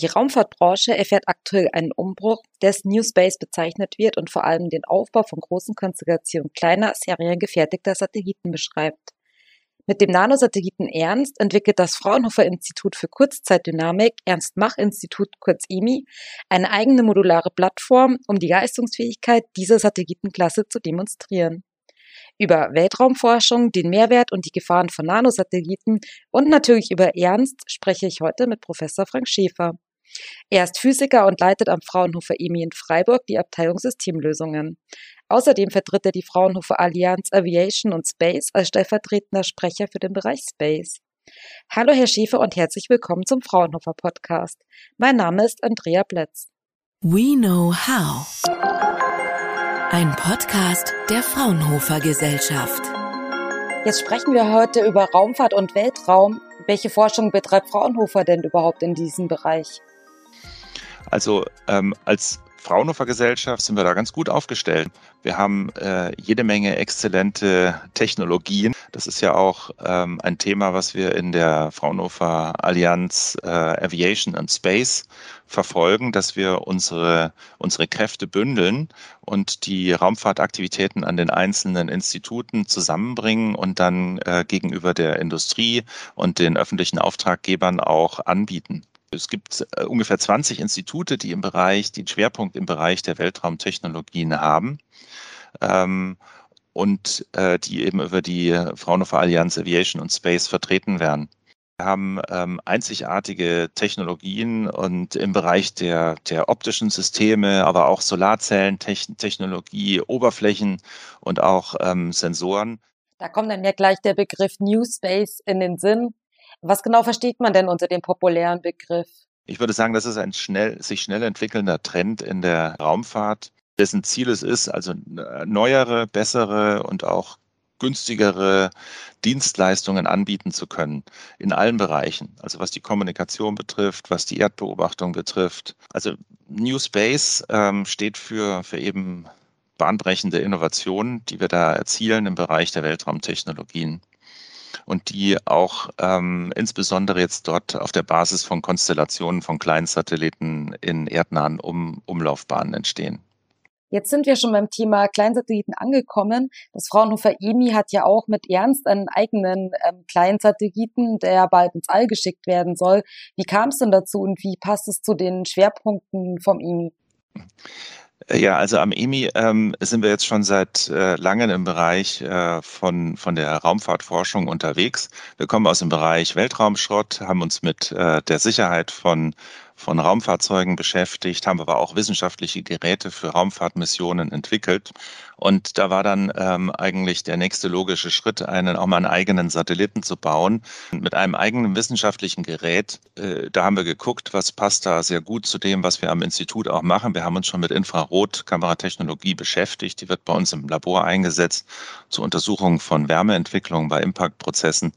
Die Raumfahrtbranche erfährt aktuell einen Umbruch, dessen New Space bezeichnet wird und vor allem den Aufbau von großen Konstellationen kleiner, seriengefertigter Satelliten beschreibt. Mit dem Nanosatelliten Ernst entwickelt das Fraunhofer Institut für Kurzzeitdynamik, Ernst-Mach-Institut kurz IMI, eine eigene modulare Plattform, um die Leistungsfähigkeit dieser Satellitenklasse zu demonstrieren. Über Weltraumforschung, den Mehrwert und die Gefahren von Nanosatelliten und natürlich über Ernst spreche ich heute mit Professor Frank Schäfer. Er ist Physiker und leitet am Fraunhofer EMI in Freiburg die Abteilung Systemlösungen. Außerdem vertritt er die Fraunhofer Allianz Aviation und Space als stellvertretender Sprecher für den Bereich Space. Hallo Herr Schäfer und herzlich willkommen zum Fraunhofer Podcast. Mein Name ist Andrea Plätz. We Know How. Ein Podcast der Fraunhofer Gesellschaft. Jetzt sprechen wir heute über Raumfahrt und Weltraum. Welche Forschung betreibt Fraunhofer denn überhaupt in diesem Bereich? Also ähm, als Fraunhofer Gesellschaft sind wir da ganz gut aufgestellt. Wir haben äh, jede Menge exzellente Technologien. Das ist ja auch ähm, ein Thema, was wir in der Fraunhofer Allianz äh, Aviation and Space verfolgen, dass wir unsere, unsere Kräfte bündeln und die Raumfahrtaktivitäten an den einzelnen Instituten zusammenbringen und dann äh, gegenüber der Industrie und den öffentlichen Auftraggebern auch anbieten. Es gibt äh, ungefähr 20 Institute, die im Bereich, einen Schwerpunkt im Bereich der Weltraumtechnologien haben. Ähm, und äh, die eben über die Fraunhofer Allianz Aviation und Space vertreten werden. Wir haben ähm, einzigartige Technologien und im Bereich der, der optischen Systeme, aber auch Solarzellentechnologie, Oberflächen und auch ähm, Sensoren. Da kommt dann ja gleich der Begriff New Space in den Sinn. Was genau versteht man denn unter dem populären Begriff? Ich würde sagen, das ist ein schnell, sich schnell entwickelnder Trend in der Raumfahrt, dessen Ziel es ist, also neuere, bessere und auch günstigere Dienstleistungen anbieten zu können in allen Bereichen. Also was die Kommunikation betrifft, was die Erdbeobachtung betrifft. Also New Space ähm, steht für, für eben bahnbrechende Innovationen, die wir da erzielen im Bereich der Weltraumtechnologien und die auch ähm, insbesondere jetzt dort auf der Basis von Konstellationen von Kleinsatelliten in erdnahen um Umlaufbahnen entstehen. Jetzt sind wir schon beim Thema Kleinsatelliten angekommen. Das Fraunhofer EMI hat ja auch mit Ernst einen eigenen ähm, Kleinsatelliten, der bald ins All geschickt werden soll. Wie kam es denn dazu und wie passt es zu den Schwerpunkten vom EMI? Ja, also am EMI ähm, sind wir jetzt schon seit äh, langem im Bereich äh, von, von der Raumfahrtforschung unterwegs. Wir kommen aus dem Bereich Weltraumschrott, haben uns mit äh, der Sicherheit von von Raumfahrzeugen beschäftigt, haben aber auch wissenschaftliche Geräte für Raumfahrtmissionen entwickelt. Und da war dann ähm, eigentlich der nächste logische Schritt, einen auch mal einen eigenen Satelliten zu bauen mit einem eigenen wissenschaftlichen Gerät. Äh, da haben wir geguckt, was passt da sehr gut zu dem, was wir am Institut auch machen. Wir haben uns schon mit Infrarotkameratechnologie beschäftigt. Die wird bei uns im Labor eingesetzt zur Untersuchung von Wärmeentwicklung bei Impactprozessen.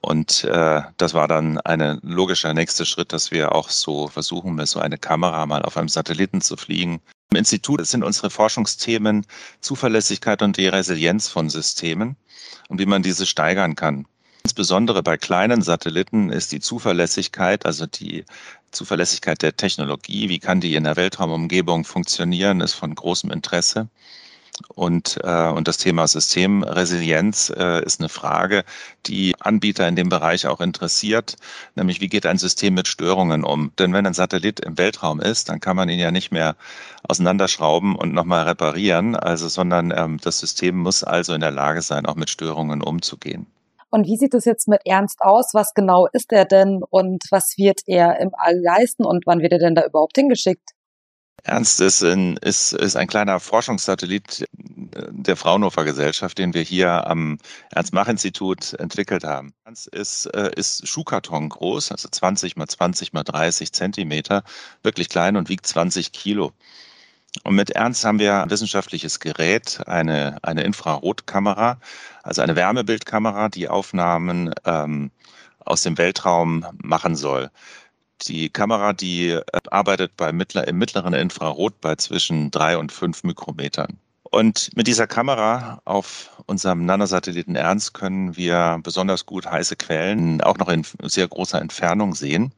Und äh, das war dann ein logischer nächster Schritt, dass wir auch so versuchen, mit so eine Kamera mal auf einem Satelliten zu fliegen. Im Institut sind unsere Forschungsthemen Zuverlässigkeit und die Resilienz von Systemen und wie man diese steigern kann. Insbesondere bei kleinen Satelliten ist die Zuverlässigkeit, also die Zuverlässigkeit der Technologie, wie kann die in der Weltraumumgebung funktionieren, ist von großem Interesse. Und, äh, und das Thema Systemresilienz äh, ist eine Frage, die Anbieter in dem Bereich auch interessiert, nämlich wie geht ein System mit Störungen um? Denn wenn ein Satellit im Weltraum ist, dann kann man ihn ja nicht mehr auseinanderschrauben und nochmal reparieren, also sondern ähm, das System muss also in der Lage sein, auch mit Störungen umzugehen. Und wie sieht es jetzt mit Ernst aus? Was genau ist er denn und was wird er im All leisten und wann wird er denn da überhaupt hingeschickt? Ernst ist, ein, ist, ist ein kleiner Forschungssatellit der Fraunhofer Gesellschaft, den wir hier am Ernst-Mach-Institut entwickelt haben. Ernst ist, äh, ist Schuhkarton groß, also 20 mal 20 mal 30 Zentimeter, wirklich klein und wiegt 20 Kilo. Und mit Ernst haben wir ein wissenschaftliches Gerät, eine, eine Infrarotkamera, also eine Wärmebildkamera, die Aufnahmen ähm, aus dem Weltraum machen soll. Die Kamera, die äh, arbeitet bei mittler, im mittleren Infrarot bei zwischen drei und fünf Mikrometern. Und mit dieser Kamera auf unserem Nanosatelliten Ernst können wir besonders gut heiße Quellen auch noch in sehr großer Entfernung sehen.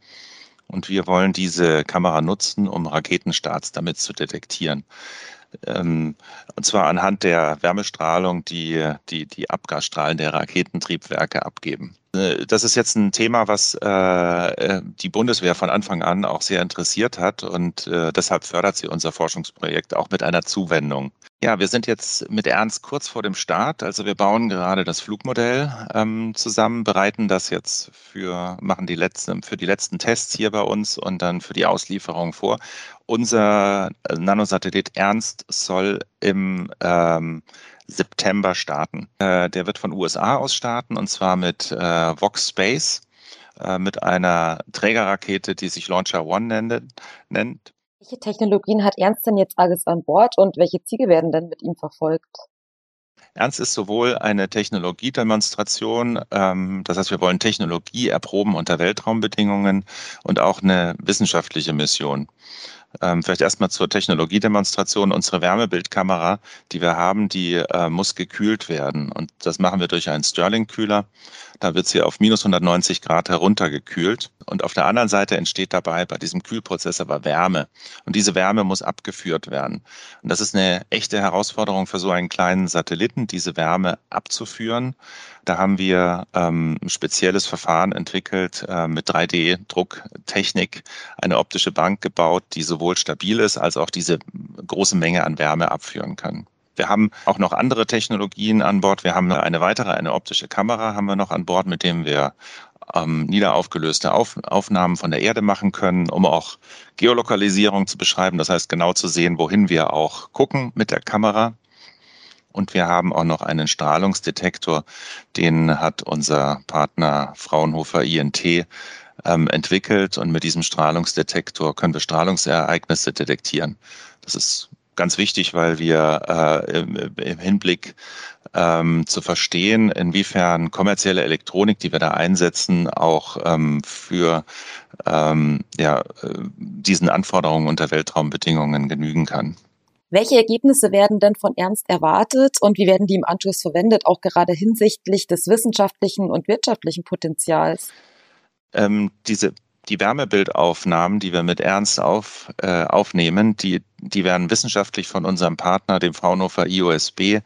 Und wir wollen diese Kamera nutzen, um Raketenstarts damit zu detektieren. Ähm, und zwar anhand der Wärmestrahlung, die die, die Abgasstrahlen der Raketentriebwerke abgeben. Äh, das ist jetzt ein Thema, was äh, äh, die Bundeswehr von Anfang an auch sehr interessiert hat und äh, deshalb fördert sie unser Forschungsprojekt auch mit einer Zuwendung. Ja, wir sind jetzt mit Ernst kurz vor dem Start. Also wir bauen gerade das Flugmodell ähm, zusammen, bereiten das jetzt für, machen die letzten, für die letzten Tests hier bei uns und dann für die Auslieferung vor. Unser Nanosatellit Ernst soll im ähm, September starten. Äh, der wird von USA aus starten und zwar mit äh, Vox Space, äh, mit einer Trägerrakete, die sich Launcher One nennt. Welche Technologien hat Ernst denn jetzt alles an Bord und welche Ziele werden denn mit ihm verfolgt? Ernst ist sowohl eine Technologiedemonstration, ähm, das heißt, wir wollen Technologie erproben unter Weltraumbedingungen und auch eine wissenschaftliche Mission. Ähm, vielleicht erstmal zur Technologiedemonstration. Unsere Wärmebildkamera, die wir haben, die äh, muss gekühlt werden. Und das machen wir durch einen Stirling-Kühler. Da wird sie auf minus 190 Grad heruntergekühlt. Und auf der anderen Seite entsteht dabei bei diesem Kühlprozess aber Wärme. Und diese Wärme muss abgeführt werden. Und das ist eine echte Herausforderung für so einen kleinen Satelliten, diese Wärme abzuführen. Da haben wir ähm, ein spezielles Verfahren entwickelt, äh, mit 3D-Drucktechnik eine optische Bank gebaut, die sowohl stabil ist als auch diese große Menge an Wärme abführen kann. Wir haben auch noch andere Technologien an Bord. Wir haben eine weitere, eine optische Kamera haben wir noch an Bord, mit dem wir ähm, niederaufgelöste Auf, Aufnahmen von der Erde machen können, um auch Geolokalisierung zu beschreiben. Das heißt, genau zu sehen, wohin wir auch gucken mit der Kamera. Und wir haben auch noch einen Strahlungsdetektor, den hat unser Partner Fraunhofer INT ähm, entwickelt. Und mit diesem Strahlungsdetektor können wir Strahlungsereignisse detektieren. Das ist ganz wichtig, weil wir äh, im, im, Hinblick ähm, zu verstehen, inwiefern kommerzielle Elektronik, die wir da einsetzen, auch ähm, für ähm, ja, äh, diesen Anforderungen unter Weltraumbedingungen genügen kann. Welche Ergebnisse werden denn von Ernst erwartet und wie werden die im Anschluss verwendet, auch gerade hinsichtlich des wissenschaftlichen und wirtschaftlichen Potenzials? Ähm, diese die Wärmebildaufnahmen, die wir mit Ernst auf, äh, aufnehmen, die, die werden wissenschaftlich von unserem Partner, dem Fraunhofer IOSB,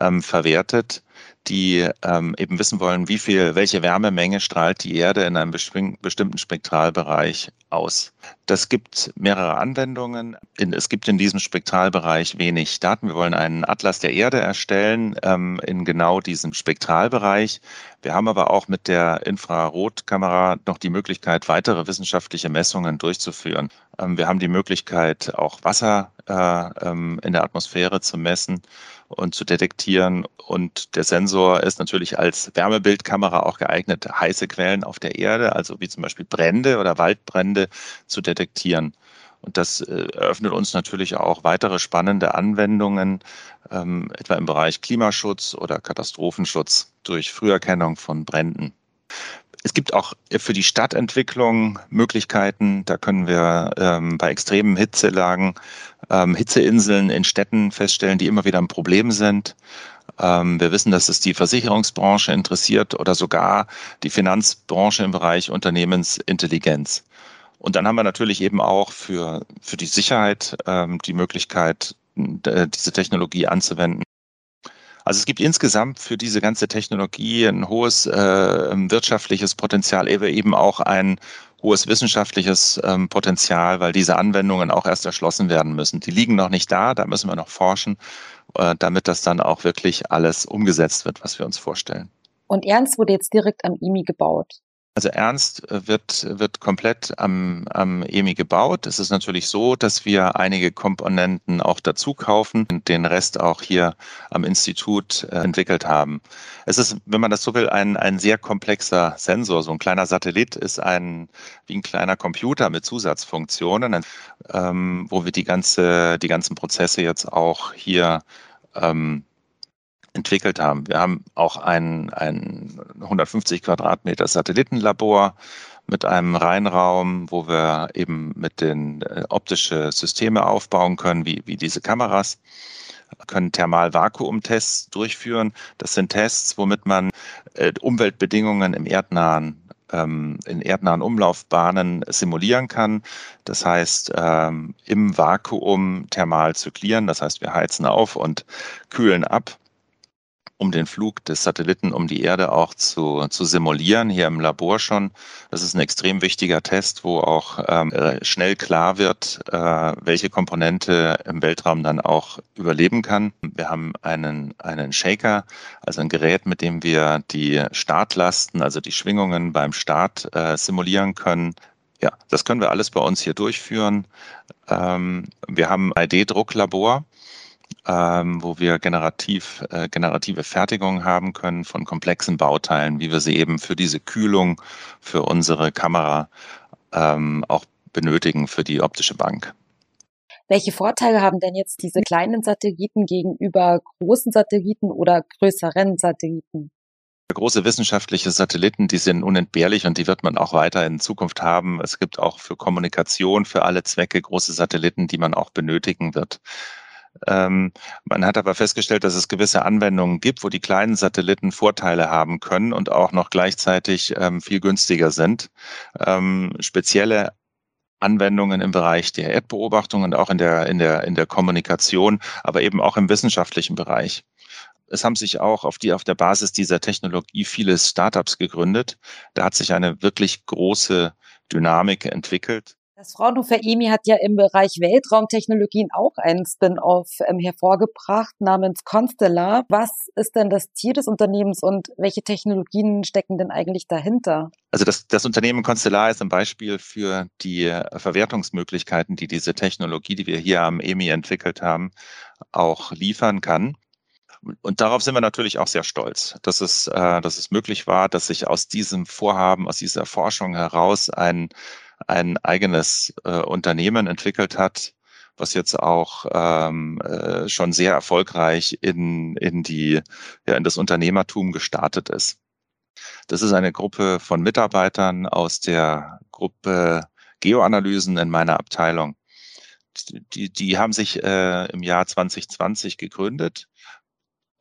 ähm, verwertet die ähm, eben wissen wollen, wie viel, welche Wärmemenge strahlt die Erde in einem bestimmten Spektralbereich aus. Das gibt mehrere Anwendungen. In, es gibt in diesem Spektralbereich wenig Daten. Wir wollen einen Atlas der Erde erstellen ähm, in genau diesem Spektralbereich. Wir haben aber auch mit der Infrarotkamera noch die Möglichkeit, weitere wissenschaftliche Messungen durchzuführen. Ähm, wir haben die Möglichkeit, auch Wasser äh, ähm, in der Atmosphäre zu messen und zu detektieren. Und der Sensor ist natürlich als Wärmebildkamera auch geeignet, heiße Quellen auf der Erde, also wie zum Beispiel Brände oder Waldbrände, zu detektieren. Und das äh, eröffnet uns natürlich auch weitere spannende Anwendungen, ähm, etwa im Bereich Klimaschutz oder Katastrophenschutz durch Früherkennung von Bränden. Es gibt auch für die Stadtentwicklung Möglichkeiten. Da können wir ähm, bei extremen Hitzelagen ähm, Hitzeinseln in Städten feststellen, die immer wieder ein Problem sind. Ähm, wir wissen, dass es die Versicherungsbranche interessiert oder sogar die Finanzbranche im Bereich Unternehmensintelligenz. Und dann haben wir natürlich eben auch für, für die Sicherheit ähm, die Möglichkeit, diese Technologie anzuwenden also es gibt insgesamt für diese ganze Technologie ein hohes äh, wirtschaftliches Potenzial, eben auch ein hohes wissenschaftliches ähm, Potenzial, weil diese Anwendungen auch erst erschlossen werden müssen. Die liegen noch nicht da, da müssen wir noch forschen, äh, damit das dann auch wirklich alles umgesetzt wird, was wir uns vorstellen. Und Ernst wurde jetzt direkt am IMI gebaut. Also Ernst äh, wird, wird komplett am, am EMI gebaut. Es ist natürlich so, dass wir einige Komponenten auch dazu kaufen und den Rest auch hier am Institut äh, entwickelt haben. Es ist, wenn man das so will, ein, ein sehr komplexer Sensor. So ein kleiner Satellit ist ein, wie ein kleiner Computer mit Zusatzfunktionen, ähm, wo wir die ganze, die ganzen Prozesse jetzt auch hier ähm, entwickelt haben. Wir haben auch ein, ein 150 Quadratmeter Satellitenlabor mit einem Reinraum, wo wir eben mit den äh, optische Systeme aufbauen können, wie, wie diese Kameras können Thermalvakuumtests durchführen. Das sind Tests, womit man äh, Umweltbedingungen im erdnahen ähm, in erdnahen Umlaufbahnen simulieren kann. Das heißt, ähm, im Vakuum thermal zyklieren. Das heißt, wir heizen auf und kühlen ab um den Flug des Satelliten um die Erde auch zu, zu simulieren, hier im Labor schon. Das ist ein extrem wichtiger Test, wo auch ähm, äh, schnell klar wird, äh, welche Komponente im Weltraum dann auch überleben kann. Wir haben einen, einen Shaker, also ein Gerät, mit dem wir die Startlasten, also die Schwingungen beim Start äh, simulieren können. Ja, das können wir alles bei uns hier durchführen. Ähm, wir haben ein 3D-Drucklabor ähm, wo wir generativ, äh, generative Fertigung haben können von komplexen Bauteilen, wie wir sie eben für diese Kühlung für unsere Kamera ähm, auch benötigen für die optische Bank. Welche Vorteile haben denn jetzt diese kleinen Satelliten gegenüber großen Satelliten oder größeren Satelliten? Große wissenschaftliche Satelliten, die sind unentbehrlich und die wird man auch weiter in Zukunft haben. Es gibt auch für Kommunikation, für alle Zwecke große Satelliten, die man auch benötigen wird. Ähm, man hat aber festgestellt, dass es gewisse Anwendungen gibt, wo die kleinen Satelliten Vorteile haben können und auch noch gleichzeitig ähm, viel günstiger sind. Ähm, spezielle Anwendungen im Bereich der Erdbeobachtung und auch in der, in der, in der Kommunikation, aber eben auch im wissenschaftlichen Bereich. Es haben sich auch auf die, auf der Basis dieser Technologie viele Startups gegründet. Da hat sich eine wirklich große Dynamik entwickelt. Das Fraunhofer EMI hat ja im Bereich Weltraumtechnologien auch einen Spin-off ähm, hervorgebracht namens Constellar. Was ist denn das Ziel des Unternehmens und welche Technologien stecken denn eigentlich dahinter? Also das, das Unternehmen Constellar ist ein Beispiel für die Verwertungsmöglichkeiten, die diese Technologie, die wir hier am EMI entwickelt haben, auch liefern kann. Und darauf sind wir natürlich auch sehr stolz, dass es, äh, dass es möglich war, dass sich aus diesem Vorhaben, aus dieser Forschung heraus ein ein eigenes äh, Unternehmen entwickelt hat, was jetzt auch ähm, äh, schon sehr erfolgreich in, in, die, ja, in das Unternehmertum gestartet ist. Das ist eine Gruppe von Mitarbeitern aus der Gruppe Geoanalysen in meiner Abteilung. Die, die haben sich äh, im Jahr 2020 gegründet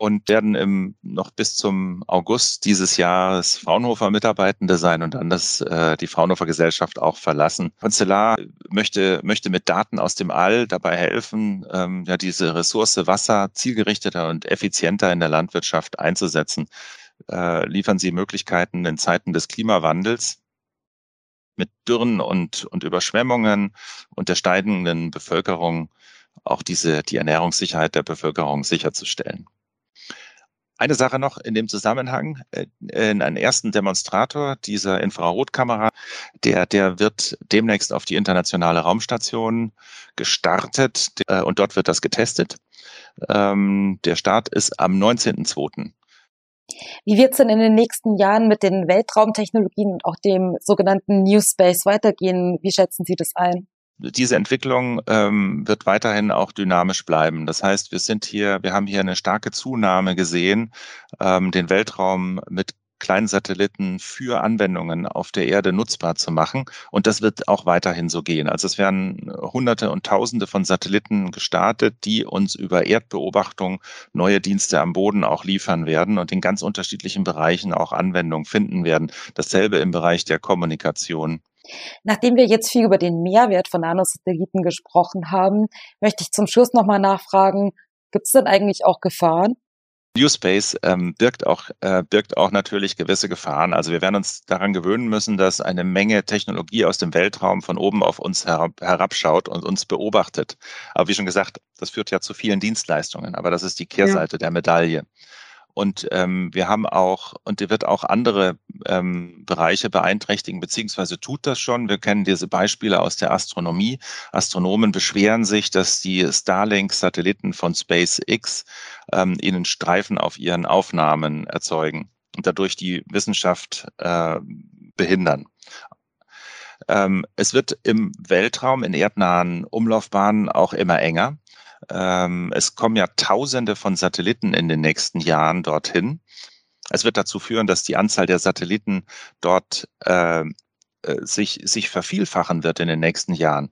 und werden im, noch bis zum August dieses Jahres Fraunhofer Mitarbeitende sein und dann das, äh, die Fraunhofer Gesellschaft auch verlassen. Constellar möchte, möchte mit Daten aus dem All dabei helfen, ähm, ja, diese Ressource Wasser zielgerichteter und effizienter in der Landwirtschaft einzusetzen. Äh, liefern sie Möglichkeiten in Zeiten des Klimawandels mit Dürren und, und Überschwemmungen und der steigenden Bevölkerung auch diese, die Ernährungssicherheit der Bevölkerung sicherzustellen. Eine Sache noch in dem Zusammenhang, äh, in einen ersten Demonstrator dieser Infrarotkamera, der, der wird demnächst auf die internationale Raumstation gestartet äh, und dort wird das getestet. Ähm, der Start ist am 19.02. Wie wird es denn in den nächsten Jahren mit den Weltraumtechnologien und auch dem sogenannten New Space weitergehen? Wie schätzen Sie das ein? Diese Entwicklung ähm, wird weiterhin auch dynamisch bleiben. Das heißt, wir sind hier, wir haben hier eine starke Zunahme gesehen, ähm, den Weltraum mit kleinen Satelliten für Anwendungen auf der Erde nutzbar zu machen. Und das wird auch weiterhin so gehen. Also es werden Hunderte und Tausende von Satelliten gestartet, die uns über Erdbeobachtung neue Dienste am Boden auch liefern werden und in ganz unterschiedlichen Bereichen auch Anwendung finden werden. Dasselbe im Bereich der Kommunikation. Nachdem wir jetzt viel über den Mehrwert von Nanosatelliten gesprochen haben, möchte ich zum Schluss nochmal nachfragen, gibt es denn eigentlich auch Gefahren? New Space ähm, birgt, auch, äh, birgt auch natürlich gewisse Gefahren. Also wir werden uns daran gewöhnen müssen, dass eine Menge Technologie aus dem Weltraum von oben auf uns herab, herabschaut und uns beobachtet. Aber wie schon gesagt, das führt ja zu vielen Dienstleistungen. Aber das ist die Kehrseite ja. der Medaille. Und ähm, wir haben auch, und die wird auch andere ähm, Bereiche beeinträchtigen, beziehungsweise tut das schon. Wir kennen diese Beispiele aus der Astronomie. Astronomen beschweren sich, dass die Starlink-Satelliten von SpaceX ähm, ihnen Streifen auf ihren Aufnahmen erzeugen und dadurch die Wissenschaft äh, behindern. Ähm, es wird im Weltraum in erdnahen Umlaufbahnen auch immer enger. Ähm, es kommen ja Tausende von Satelliten in den nächsten Jahren dorthin. Es wird dazu führen, dass die Anzahl der Satelliten dort äh, äh, sich, sich vervielfachen wird in den nächsten Jahren.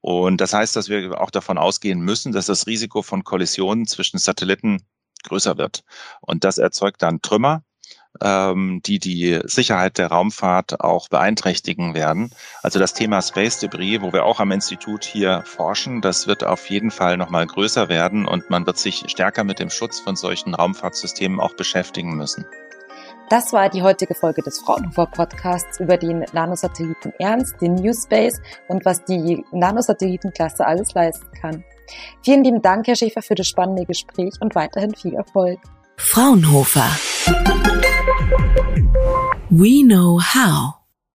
Und das heißt, dass wir auch davon ausgehen müssen, dass das Risiko von Kollisionen zwischen Satelliten größer wird. Und das erzeugt dann Trümmer, ähm, die die Sicherheit der Raumfahrt auch beeinträchtigen werden. Also das Thema Space Debris, wo wir auch am Institut hier forschen, das wird auf jeden Fall nochmal größer werden und man wird sich stärker mit dem Schutz von solchen Raumfahrtsystemen auch beschäftigen müssen. Das war die heutige Folge des Fraunhofer Podcasts über den Nanosatelliten Ernst, den New Space und was die Nanosatellitenklasse alles leisten kann. Vielen lieben Dank, Herr Schäfer, für das spannende Gespräch und weiterhin viel Erfolg. Fraunhofer. We know how.